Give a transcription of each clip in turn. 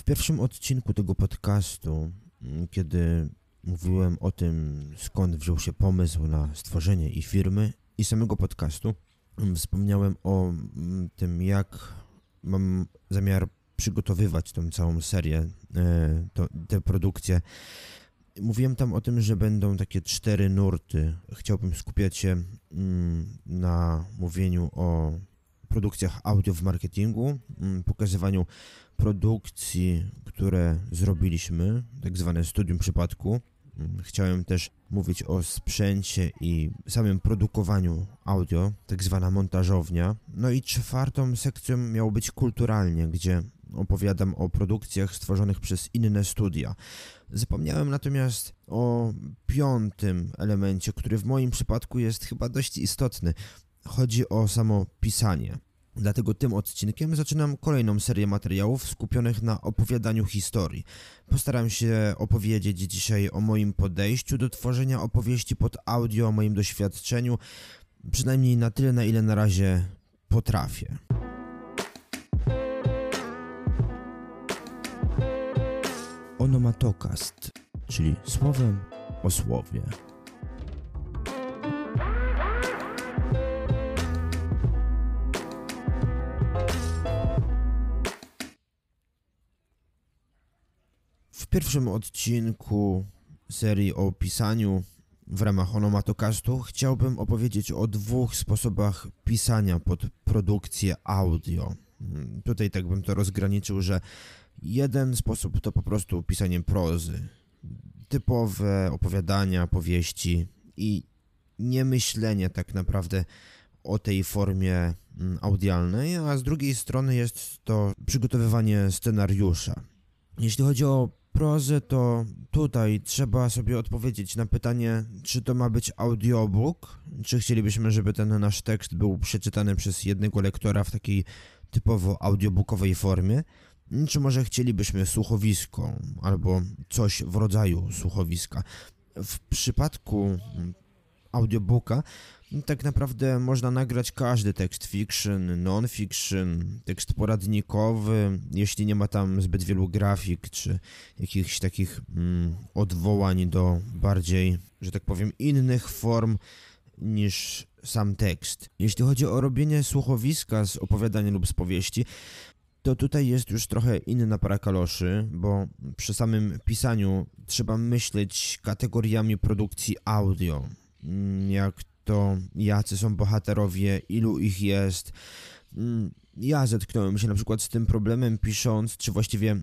W pierwszym odcinku tego podcastu, mm, kiedy mówiłem o tym, skąd wziął się pomysł na stworzenie i firmy i samego podcastu, mm, wspomniałem o mm, tym, jak mam zamiar przygotowywać tą całą serię, e, to, tę produkcję. Mówiłem tam o tym, że będą takie cztery nurty. Chciałbym skupiać się na mówieniu o produkcjach audio w marketingu, pokazywaniu produkcji, które zrobiliśmy, tak zwane studium przypadku. Chciałem też mówić o sprzęcie i samym produkowaniu audio, tak zwana montażownia. No i czwartą sekcją miało być kulturalnie, gdzie opowiadam o produkcjach stworzonych przez inne studia. Zapomniałem natomiast o piątym elemencie, który w moim przypadku jest chyba dość istotny. Chodzi o samo pisanie. Dlatego tym odcinkiem zaczynam kolejną serię materiałów skupionych na opowiadaniu historii. Postaram się opowiedzieć dzisiaj o moim podejściu do tworzenia opowieści pod audio, o moim doświadczeniu, przynajmniej na tyle, na ile na razie potrafię. Onomatokast, czyli słowem o słowie. Pierwszym odcinku serii o pisaniu w ramach onomatokastu chciałbym opowiedzieć o dwóch sposobach pisania pod produkcję audio. Tutaj tak bym to rozgraniczył, że jeden sposób to po prostu pisanie prozy, typowe opowiadania, powieści i nie myślenie tak naprawdę o tej formie mm, audialnej, a z drugiej strony jest to przygotowywanie scenariusza. Jeśli chodzi o prozę, to tutaj trzeba sobie odpowiedzieć na pytanie, czy to ma być audiobook, czy chcielibyśmy, żeby ten nasz tekst był przeczytany przez jednego lektora w takiej typowo audiobookowej formie, czy może chcielibyśmy słuchowisko albo coś w rodzaju słuchowiska. W przypadku audiobooka tak naprawdę można nagrać każdy tekst fiction, non-fiction, tekst poradnikowy, jeśli nie ma tam zbyt wielu grafik czy jakichś takich mm, odwołań do bardziej, że tak powiem, innych form niż sam tekst. Jeśli chodzi o robienie słuchowiska z opowiadania lub z powieści, to tutaj jest już trochę inna para kaloszy, bo przy samym pisaniu trzeba myśleć kategoriami produkcji audio. Mm, jak to, jacy są bohaterowie, ilu ich jest. Mm, ja zetknąłem się na przykład z tym problemem pisząc, czy właściwie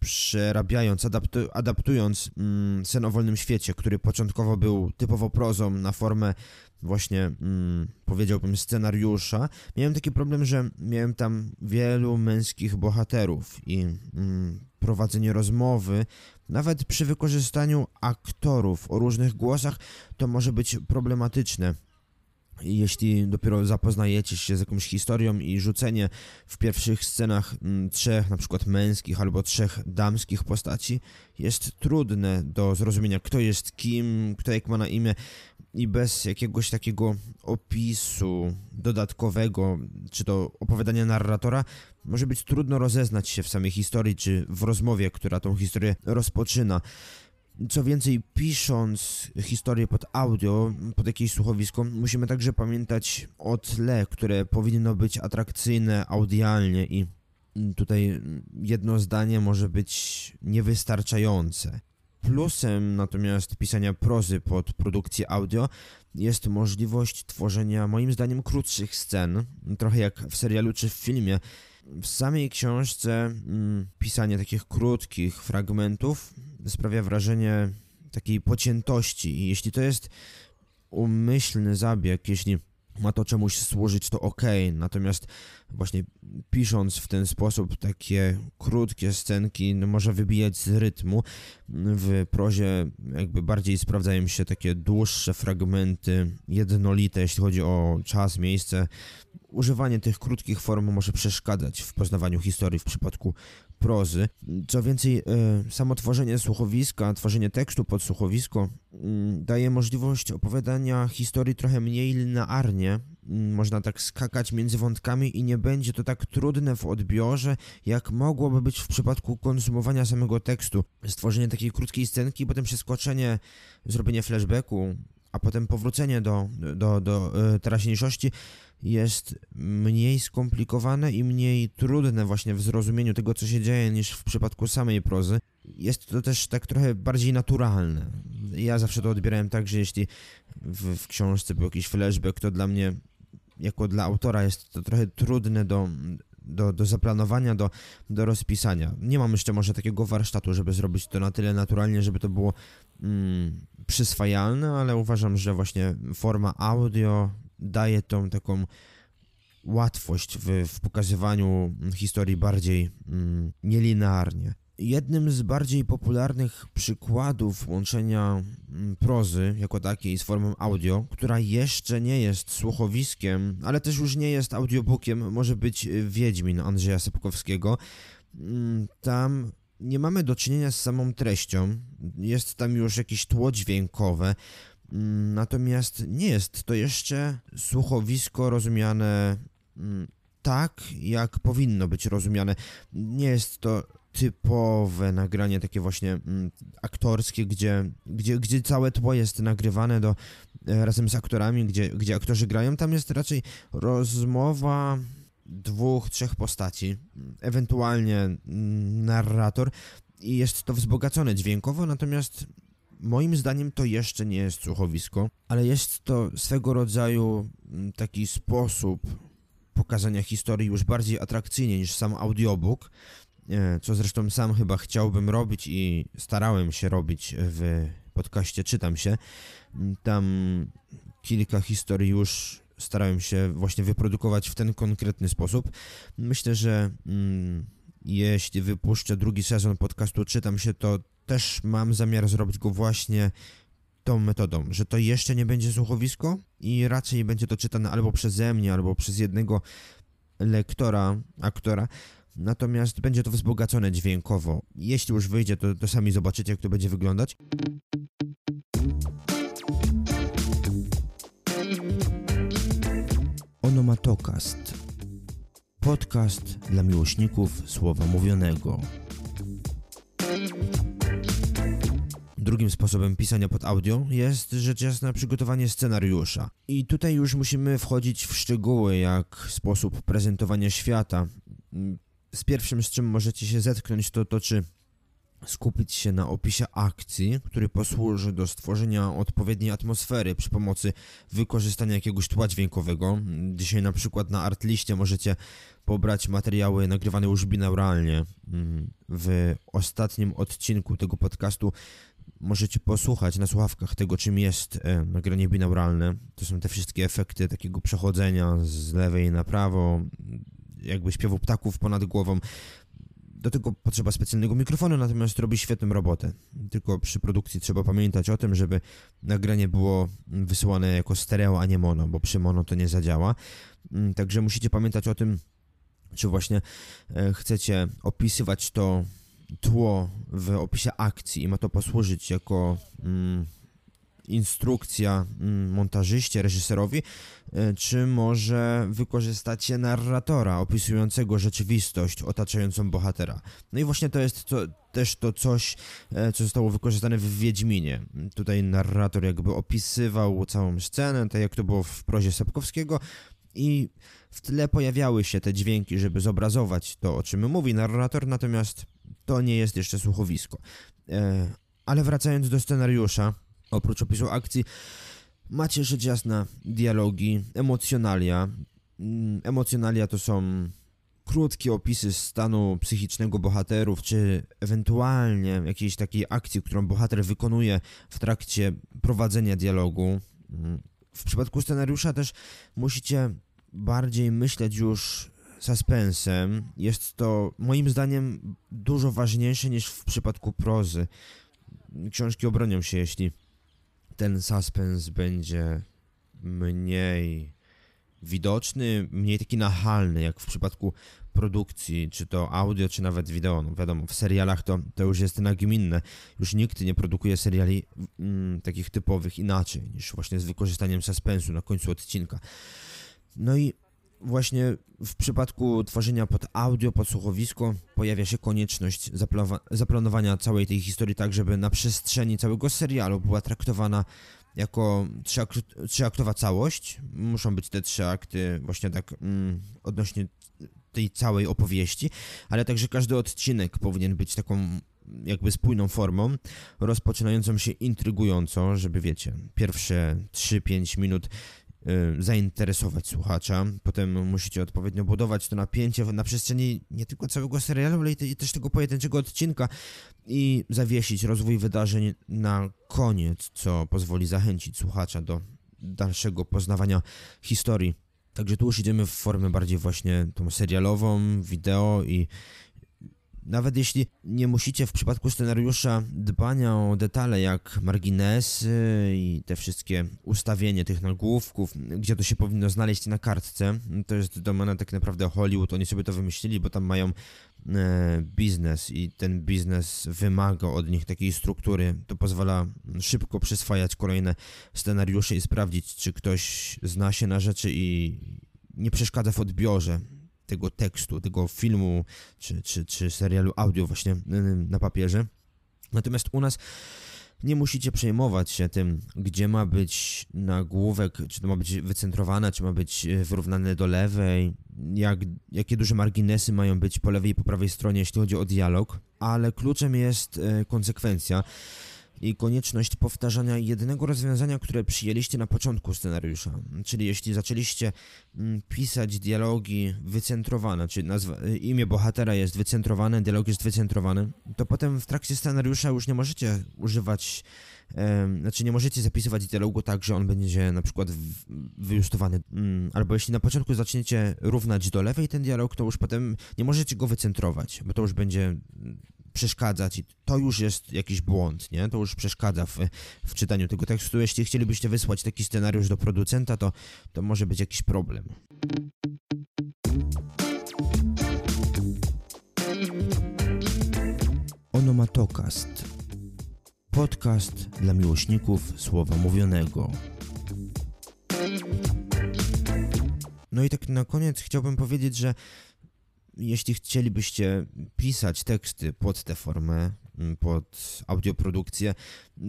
przerabiając, adaptu adaptując mm, sen o wolnym świecie, który początkowo był typowo prozą na formę właśnie, mm, powiedziałbym, scenariusza, miałem taki problem, że miałem tam wielu męskich bohaterów i mm, prowadzenie rozmowy, nawet przy wykorzystaniu aktorów o różnych głosach, to może być problematyczne jeśli dopiero zapoznajecie się z jakąś historią i rzucenie w pierwszych scenach mm, trzech na przykład męskich albo trzech damskich postaci jest trudne do zrozumienia, kto jest kim, kto jak ma na imię i bez jakiegoś takiego opisu dodatkowego, czy to opowiadania narratora, może być trudno rozeznać się w samej historii, czy w rozmowie, która tą historię rozpoczyna. Co więcej, pisząc historię pod audio, pod jakieś słuchowisko, musimy także pamiętać o tle, które powinno być atrakcyjne audialnie i tutaj jedno zdanie może być niewystarczające. Plusem natomiast pisania prozy pod produkcję audio jest możliwość tworzenia moim zdaniem krótszych scen, trochę jak w serialu czy w filmie. W samej książce mm, pisanie takich krótkich fragmentów sprawia wrażenie takiej pociętości i jeśli to jest umyślny zabieg, jeśli ma to czemuś służyć, to ok. Natomiast właśnie pisząc w ten sposób takie krótkie scenki, no może wybijać z rytmu. W prozie jakby bardziej sprawdzają się takie dłuższe fragmenty, jednolite, jeśli chodzi o czas, miejsce, używanie tych krótkich form może przeszkadzać w poznawaniu historii w przypadku prozy. Co więcej, e, samo tworzenie słuchowiska, tworzenie tekstu pod słuchowisko mm, daje możliwość opowiadania historii trochę mniej linearnie. Mm, można tak skakać między wątkami i nie będzie to tak trudne w odbiorze, jak mogłoby być w przypadku konsumowania samego tekstu. Stworzenie takiej krótkiej scenki, potem przeskoczenie, zrobienie flashbacku, a potem powrócenie do, do, do e, teraźniejszości jest mniej skomplikowane i mniej trudne właśnie w zrozumieniu tego, co się dzieje, niż w przypadku samej prozy. Jest to też tak trochę bardziej naturalne. Ja zawsze to odbierałem tak, że jeśli w, w książce był jakiś flashback, to dla mnie, jako dla autora, jest to trochę trudne do, do, do zaplanowania, do, do rozpisania. Nie mam jeszcze może takiego warsztatu, żeby zrobić to na tyle naturalnie, żeby to było mm, przyswajalne, ale uważam, że właśnie forma audio daje tą taką łatwość w, w pokazywaniu historii bardziej mm, nielinearnie. Jednym z bardziej popularnych przykładów łączenia mm, prozy jako takiej z formą audio, która jeszcze nie jest słuchowiskiem, ale też już nie jest audiobookiem, może być Wiedźmin Andrzeja Sepkowskiego. Mm, tam nie mamy do czynienia z samą treścią, jest tam już jakieś tło dźwiękowe, mm, natomiast nie jest to jeszcze słuchowisko rozumiane tak, jak powinno być rozumiane. Nie jest to typowe nagranie takie właśnie mm, aktorskie, gdzie, gdzie, gdzie całe tło jest nagrywane do, e, razem z aktorami, gdzie, gdzie aktorzy grają. Tam jest raczej rozmowa dwóch, trzech postaci, ewentualnie mm, narrator i jest to wzbogacone dźwiękowo, natomiast moim zdaniem to jeszcze nie jest słuchowisko, ale jest to swego rodzaju mm, taki sposób pokazania historii już bardziej atrakcyjnie niż sam audiobook, co zresztą sam chyba chciałbym robić i starałem się robić w podcaście Czytam się. Tam kilka historii już starałem się właśnie wyprodukować w ten konkretny sposób. Myślę, że mm, jeśli wypuszczę drugi sezon podcastu Czytam się, to też mam zamiar zrobić go właśnie tą metodą, że to jeszcze nie będzie słuchowisko i raczej będzie to czytane albo przeze mnie, albo przez jednego lektora, aktora, natomiast będzie to wzbogacone dźwiękowo. Jeśli już wyjdzie, to, to sami zobaczycie, jak to będzie wyglądać. Onomatokast. Podcast dla miłośników słowa mówionego. Drugim sposobem pisania pod audio jest rzecz jasna przygotowanie scenariusza. I tutaj już musimy wchodzić w szczegóły, jak sposób prezentowania świata. Z pierwszym, z czym możecie się zetknąć, to to, czy skupić się na opisie akcji, który posłuży do stworzenia odpowiedniej atmosfery przy pomocy wykorzystania jakiegoś tła dźwiękowego. Dzisiaj na przykład na Artliście możecie pobrać materiały nagrywane już binauralnie. W ostatnim odcinku tego podcastu możecie posłuchać na słuchawkach tego, czym jest e, nagranie binauralne. To są te wszystkie efekty takiego przechodzenia z lewej na prawo, jakby śpiewu ptaków ponad głową. Do tego potrzeba specjalnego mikrofonu, natomiast robi świetną robotę. Tylko przy produkcji trzeba pamiętać o tym, żeby nagranie było wysyłane jako stereo, a nie mono, bo przy mono to nie zadziała. Mm, także musicie pamiętać o tym, czy właśnie e, chcecie opisywać to tło w opisie akcji i ma to posłużyć jako mm, instrukcja mm, montażyście, reżyserowi, e, czy może wykorzystacie narratora opisującego rzeczywistość otaczającą bohatera. No i właśnie to jest to, też to coś, e, co zostało wykorzystane w Wiedźminie. Tutaj narrator jakby opisywał całą scenę, tak jak to było w prozie Sapkowskiego i w tle pojawiały się te dźwięki, żeby zobrazować to, o czym mówi narrator, natomiast to nie jest jeszcze słuchowisko. E, ale wracając do scenariusza, oprócz opisu akcji, macie rzecz jasna dialogi, emocjonalia. Mm, emocjonalia to są krótkie opisy stanu psychicznego bohaterów, czy ewentualnie jakiejś takiej akcji, którą bohater wykonuje w trakcie prowadzenia dialogu. Mm, w przypadku scenariusza też musicie bardziej myśleć już suspensem. Jest to moim zdaniem dużo ważniejsze niż w przypadku prozy. Książki obronią się, jeśli ten suspens będzie mniej widoczny, mniej taki nachalny, jak w przypadku produkcji, czy to audio, czy nawet wideo. No wiadomo, w serialach to, to już jest nagminne. Już nikt nie produkuje seriali mm, takich typowych inaczej, niż właśnie z wykorzystaniem suspensu na końcu odcinka. No i właśnie w przypadku tworzenia pod audio, pod słuchowisko pojawia się konieczność zaplanowania całej tej historii tak, żeby na przestrzeni całego serialu była traktowana jako trzyaktowa całość. Muszą być te trzy akty właśnie tak mm, odnośnie tej całej opowieści, ale także każdy odcinek powinien być taką jakby spójną formą, rozpoczynającą się intrygująco, żeby wiecie, pierwsze 3-5 minut zainteresować słuchacza. Potem musicie odpowiednio budować to napięcie na przestrzeni nie tylko całego serialu, ale i też tego pojedynczego odcinka i zawiesić rozwój wydarzeń na koniec, co pozwoli zachęcić słuchacza do dalszego poznawania historii. Także tu już idziemy w formę bardziej właśnie tą serialową, wideo i nawet jeśli nie musicie w przypadku scenariusza dbania o detale jak marginesy i te wszystkie ustawienie tych nagłówków, gdzie to się powinno znaleźć na kartce, to jest domena tak naprawdę Hollywood, oni sobie to wymyślili, bo tam mają e, biznes i ten biznes wymaga od nich takiej struktury. To pozwala szybko przyswajać kolejne scenariusze i sprawdzić, czy ktoś zna się na rzeczy i nie przeszkadza w odbiorze tego tekstu, tego filmu czy, czy, czy serialu audio właśnie y, na papierze. Natomiast u nas nie musicie przejmować się tym, gdzie ma być nagłówek, czy to ma być wycentrowane, czy ma być y, wyrównane do lewej, jak, jakie duże marginesy mają być po lewej i po prawej stronie, jeśli chodzi o dialog, ale kluczem jest y, konsekwencja i konieczność powtarzania jednego rozwiązania, które przyjęliście na początku scenariusza. Czyli jeśli zaczęliście mm, pisać dialogi wycentrowane, czyli nazwa, imię bohatera jest wycentrowane, dialog jest wycentrowany, to potem w trakcie scenariusza już nie możecie używać znaczy nie możecie zapisywać dialogu tak, że on będzie na przykład wyjustowany. Mm, albo jeśli na początku zaczniecie równać do lewej ten dialog, to już potem nie możecie go wycentrować, bo to już będzie przeszkadzać i to już jest jakiś błąd, nie? To już przeszkadza w, w czytaniu tego tekstu. Jeśli chcielibyście wysłać taki scenariusz do producenta, to, to może być jakiś problem. Onomatokast. Podcast dla miłośników słowa mówionego. No i tak na koniec chciałbym powiedzieć, że jeśli chcielibyście pisać teksty pod tę formę, mm, pod audioprodukcję,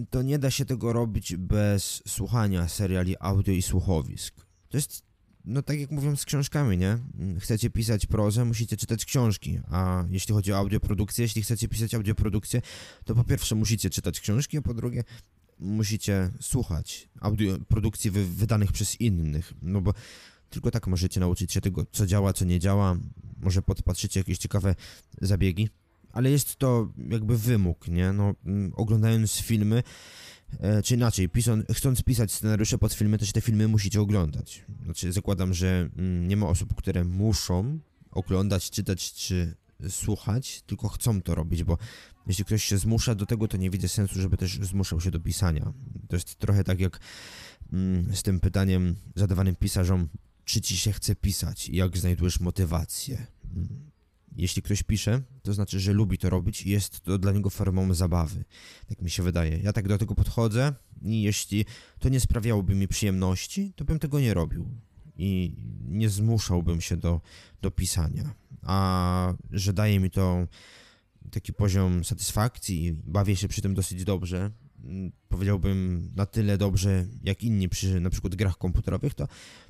to nie da się tego robić bez słuchania seriali audio i słuchowisk. To jest, no tak jak mówią z książkami, nie? Chcecie pisać prozę, musicie czytać książki, a jeśli chodzi o audioprodukcję, jeśli chcecie pisać audioprodukcję, to po pierwsze musicie czytać książki, a po drugie musicie słuchać audioprodukcji wydanych przez innych, no bo tylko tak możecie nauczyć się tego, co działa, co nie działa, może podpatrzycie jakieś ciekawe zabiegi, ale jest to jakby wymóg, nie? No, mm, oglądając filmy, e, czy inaczej, pisząc, chcąc pisać scenariusze pod filmy, też te filmy musicie oglądać. Znaczy, zakładam, że mm, nie ma osób, które muszą oglądać, czytać czy słuchać, tylko chcą to robić, bo jeśli ktoś się zmusza do tego, to nie widzę sensu, żeby też zmuszał się do pisania. To jest trochę tak jak mm, z tym pytaniem zadawanym pisarzom, czy ci się chce pisać, jak znajdujesz motywację. Hmm. Jeśli ktoś pisze, to znaczy, że lubi to robić i jest to dla niego formą zabawy. Tak mi się wydaje. Ja tak do tego podchodzę i jeśli to nie sprawiałoby mi przyjemności, to bym tego nie robił. I nie zmuszałbym się do, do pisania. A że daje mi to taki poziom satysfakcji i bawię się przy tym dosyć dobrze, powiedziałbym, na tyle dobrze jak inni przy na przykład grach komputerowych, to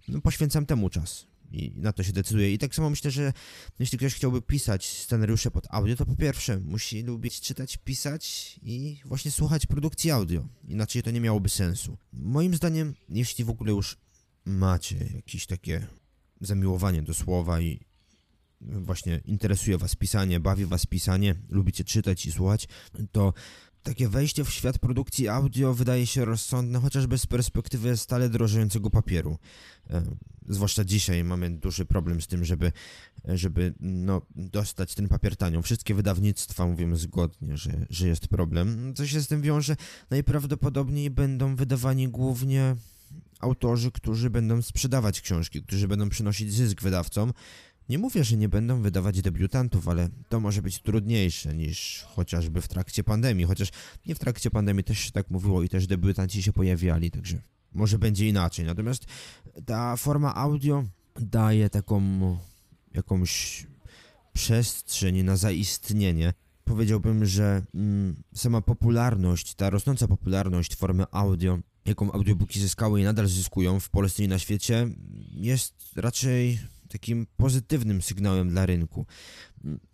no, poświęcam temu czas i na to się decyduję. I tak samo myślę, że jeśli ktoś chciałby pisać scenariusze pod audio, to po pierwsze musi lubić czytać, pisać i właśnie słuchać produkcji audio. Inaczej to nie miałoby sensu. Moim zdaniem, jeśli w ogóle już macie jakieś takie zamiłowanie do słowa i właśnie interesuje was pisanie, bawi was pisanie, lubicie czytać i słuchać, to takie wejście w świat produkcji audio wydaje się rozsądne, chociażby z perspektywy stale drożejącego papieru. E, zwłaszcza dzisiaj mamy duży problem z tym, żeby, żeby no, dostać ten papier tanio. Wszystkie wydawnictwa mówią zgodnie, że, że jest problem. Co się z tym wiąże? Najprawdopodobniej będą wydawani głównie autorzy, którzy będą sprzedawać książki, którzy będą przynosić zysk wydawcom. Nie mówię, że nie będą wydawać debiutantów, ale to może być trudniejsze niż chociażby w trakcie pandemii, chociaż nie w trakcie pandemii też się tak mówiło i też debiutanci się pojawiali, także może będzie inaczej. Natomiast ta forma audio daje taką jakąś przestrzeń na zaistnienie. Powiedziałbym, że mm, sama popularność, ta rosnąca popularność formy audio, jaką audiobooki zyskały i nadal zyskują w Polsce i na świecie, jest raczej takim pozytywnym sygnałem dla rynku.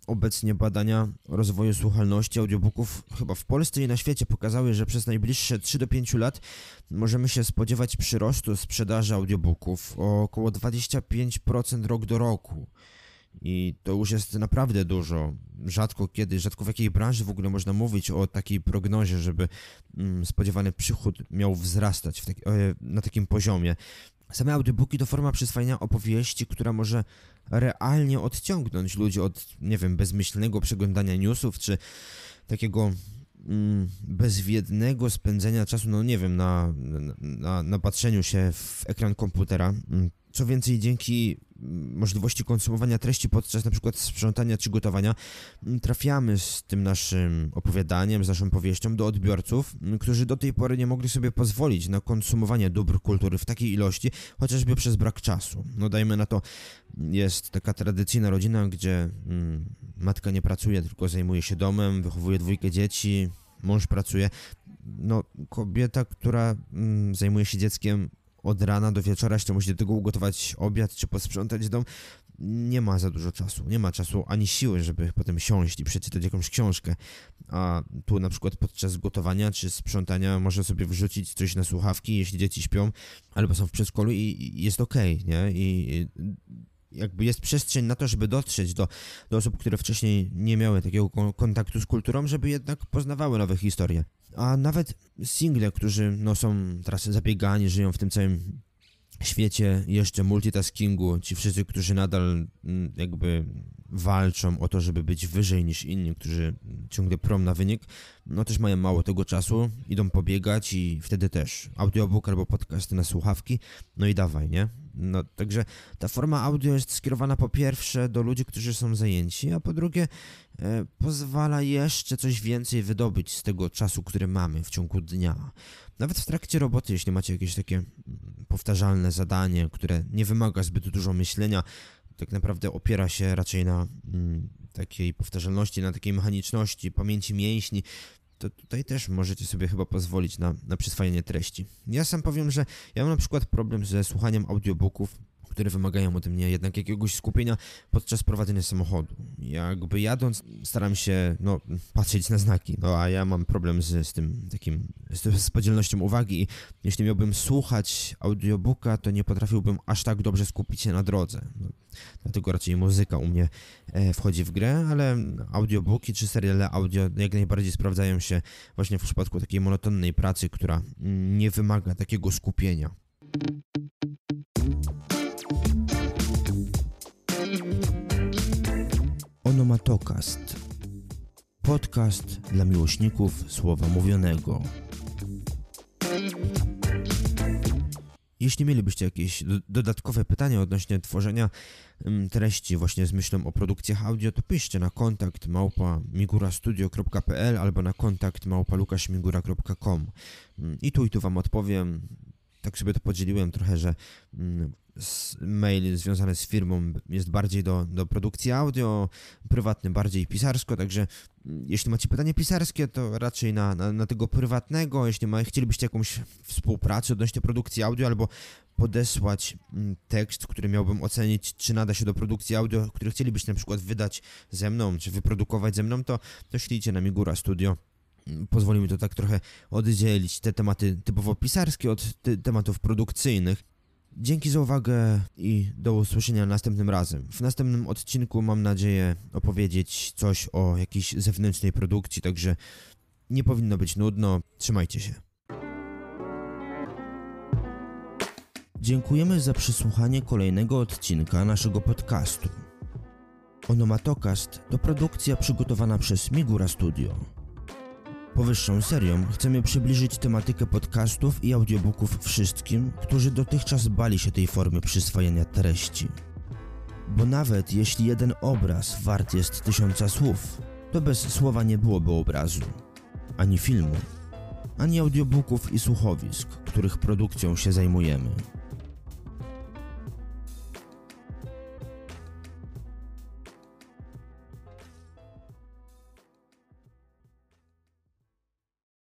Obecnie badania rozwoju słuchalności audiobooków chyba w Polsce i na świecie pokazały, że przez najbliższe 3 do 5 lat możemy się spodziewać przyrostu sprzedaży audiobooków o około 25% rok do roku. I to już jest naprawdę dużo. Rzadko kiedy, rzadko w jakiej branży w ogóle można mówić o takiej prognozie, żeby mm, spodziewany przychód miał wzrastać taki, na takim poziomie. Same audiobooki to forma przyswajania opowieści, która może realnie odciągnąć ludzi od, nie wiem, bezmyślnego przeglądania newsów, czy takiego mm, bezwiednego spędzenia czasu, no nie wiem, na, na, na patrzeniu się w ekran komputera. Mm, co więcej, dzięki możliwości konsumowania treści podczas na przykład sprzątania czy gotowania, trafiamy z tym naszym opowiadaniem, z naszą powieścią do odbiorców, którzy do tej pory nie mogli sobie pozwolić na konsumowanie dóbr kultury w takiej ilości, chociażby przez brak czasu. No dajmy na to, jest taka tradycyjna rodzina, gdzie mm, matka nie pracuje, tylko zajmuje się domem, wychowuje dwójkę dzieci, mąż pracuje. No, kobieta, która mm, zajmuje się dzieckiem, od rana do wieczora jeszcze musi do tego ugotować obiad czy posprzątać dom, nie ma za dużo czasu. Nie ma czasu ani siły, żeby potem siąść i przeczytać jakąś książkę. A tu na przykład podczas gotowania czy sprzątania może sobie wrzucić coś na słuchawki, jeśli dzieci śpią albo są w przedszkolu i jest okej, okay, nie? I jakby jest przestrzeń na to, żeby dotrzeć do, do osób, które wcześniej nie miały takiego kontaktu z kulturą, żeby jednak poznawały nowe historie. A nawet single, którzy no, są teraz zabiegani, żyją w tym całym świecie jeszcze multitaskingu, ci wszyscy, którzy nadal mm, jakby walczą o to, żeby być wyżej niż inni, którzy ciągle prom na wynik, no też mają mało tego czasu, idą pobiegać i wtedy też audiobook albo podcast na słuchawki, no i dawaj, nie? No, także ta forma audio jest skierowana po pierwsze do ludzi, którzy są zajęci, a po drugie e, pozwala jeszcze coś więcej wydobyć z tego czasu, który mamy w ciągu dnia. Nawet w trakcie roboty, jeśli macie jakieś takie mm, powtarzalne zadanie, które nie wymaga zbyt dużo myślenia, tak naprawdę opiera się raczej na mm, takiej powtarzalności, na takiej mechaniczności, pamięci mięśni, to tutaj też możecie sobie chyba pozwolić na, na przyswajanie treści. Ja sam powiem, że ja mam na przykład problem ze słuchaniem audiobooków, które wymagają ode mnie jednak jakiegoś skupienia podczas prowadzenia samochodu. Jakby jadąc staram się, no, patrzeć na znaki, no a ja mam problem z, z tym takim, z, z podzielnością uwagi jeśli miałbym słuchać audiobooka, to nie potrafiłbym aż tak dobrze skupić się na drodze. No, dlatego raczej muzyka u mnie e, wchodzi w grę, ale audiobooki czy seriale audio jak najbardziej sprawdzają się właśnie w przypadku takiej monotonnej pracy, która nie wymaga takiego skupienia. Onomatokast. Podcast dla miłośników słowa mówionego. Jeśli mielibyście jakieś do dodatkowe pytania odnośnie tworzenia um, treści właśnie z myślą o produkcjach audio, to piszcie na kontakt migurastudio.pl albo na kontakt małpa lukaszmigura.com i tu i tu wam odpowiem. Tak sobie to podzieliłem trochę, że um, mail związany z firmą jest bardziej do, do produkcji audio, prywatny bardziej pisarsko, także mm, jeśli macie pytanie pisarskie, to raczej na, na, na tego prywatnego, jeśli ma, chcielibyście jakąś współpracę odnośnie produkcji audio albo podesłać mm, tekst, który miałbym ocenić, czy nada się do produkcji audio, który chcielibyście na przykład wydać ze mną, czy wyprodukować ze mną, to, to ślijcie na Migura Studio mm, pozwoli mi to tak trochę oddzielić te tematy typowo pisarskie od te tematów produkcyjnych. Dzięki za uwagę i do usłyszenia następnym razem. W następnym odcinku mam nadzieję opowiedzieć coś o jakiejś zewnętrznej produkcji, także nie powinno być nudno. Trzymajcie się. Dziękujemy za przysłuchanie kolejnego odcinka naszego podcastu. Onomatokast to produkcja przygotowana przez Migura Studio. Powyższą serią chcemy przybliżyć tematykę podcastów i audiobooków wszystkim, którzy dotychczas bali się tej formy przyswajania treści. Bo nawet jeśli jeden obraz wart jest tysiąca słów, to bez słowa nie byłoby obrazu, ani filmu, ani audiobooków i słuchowisk, których produkcją się zajmujemy.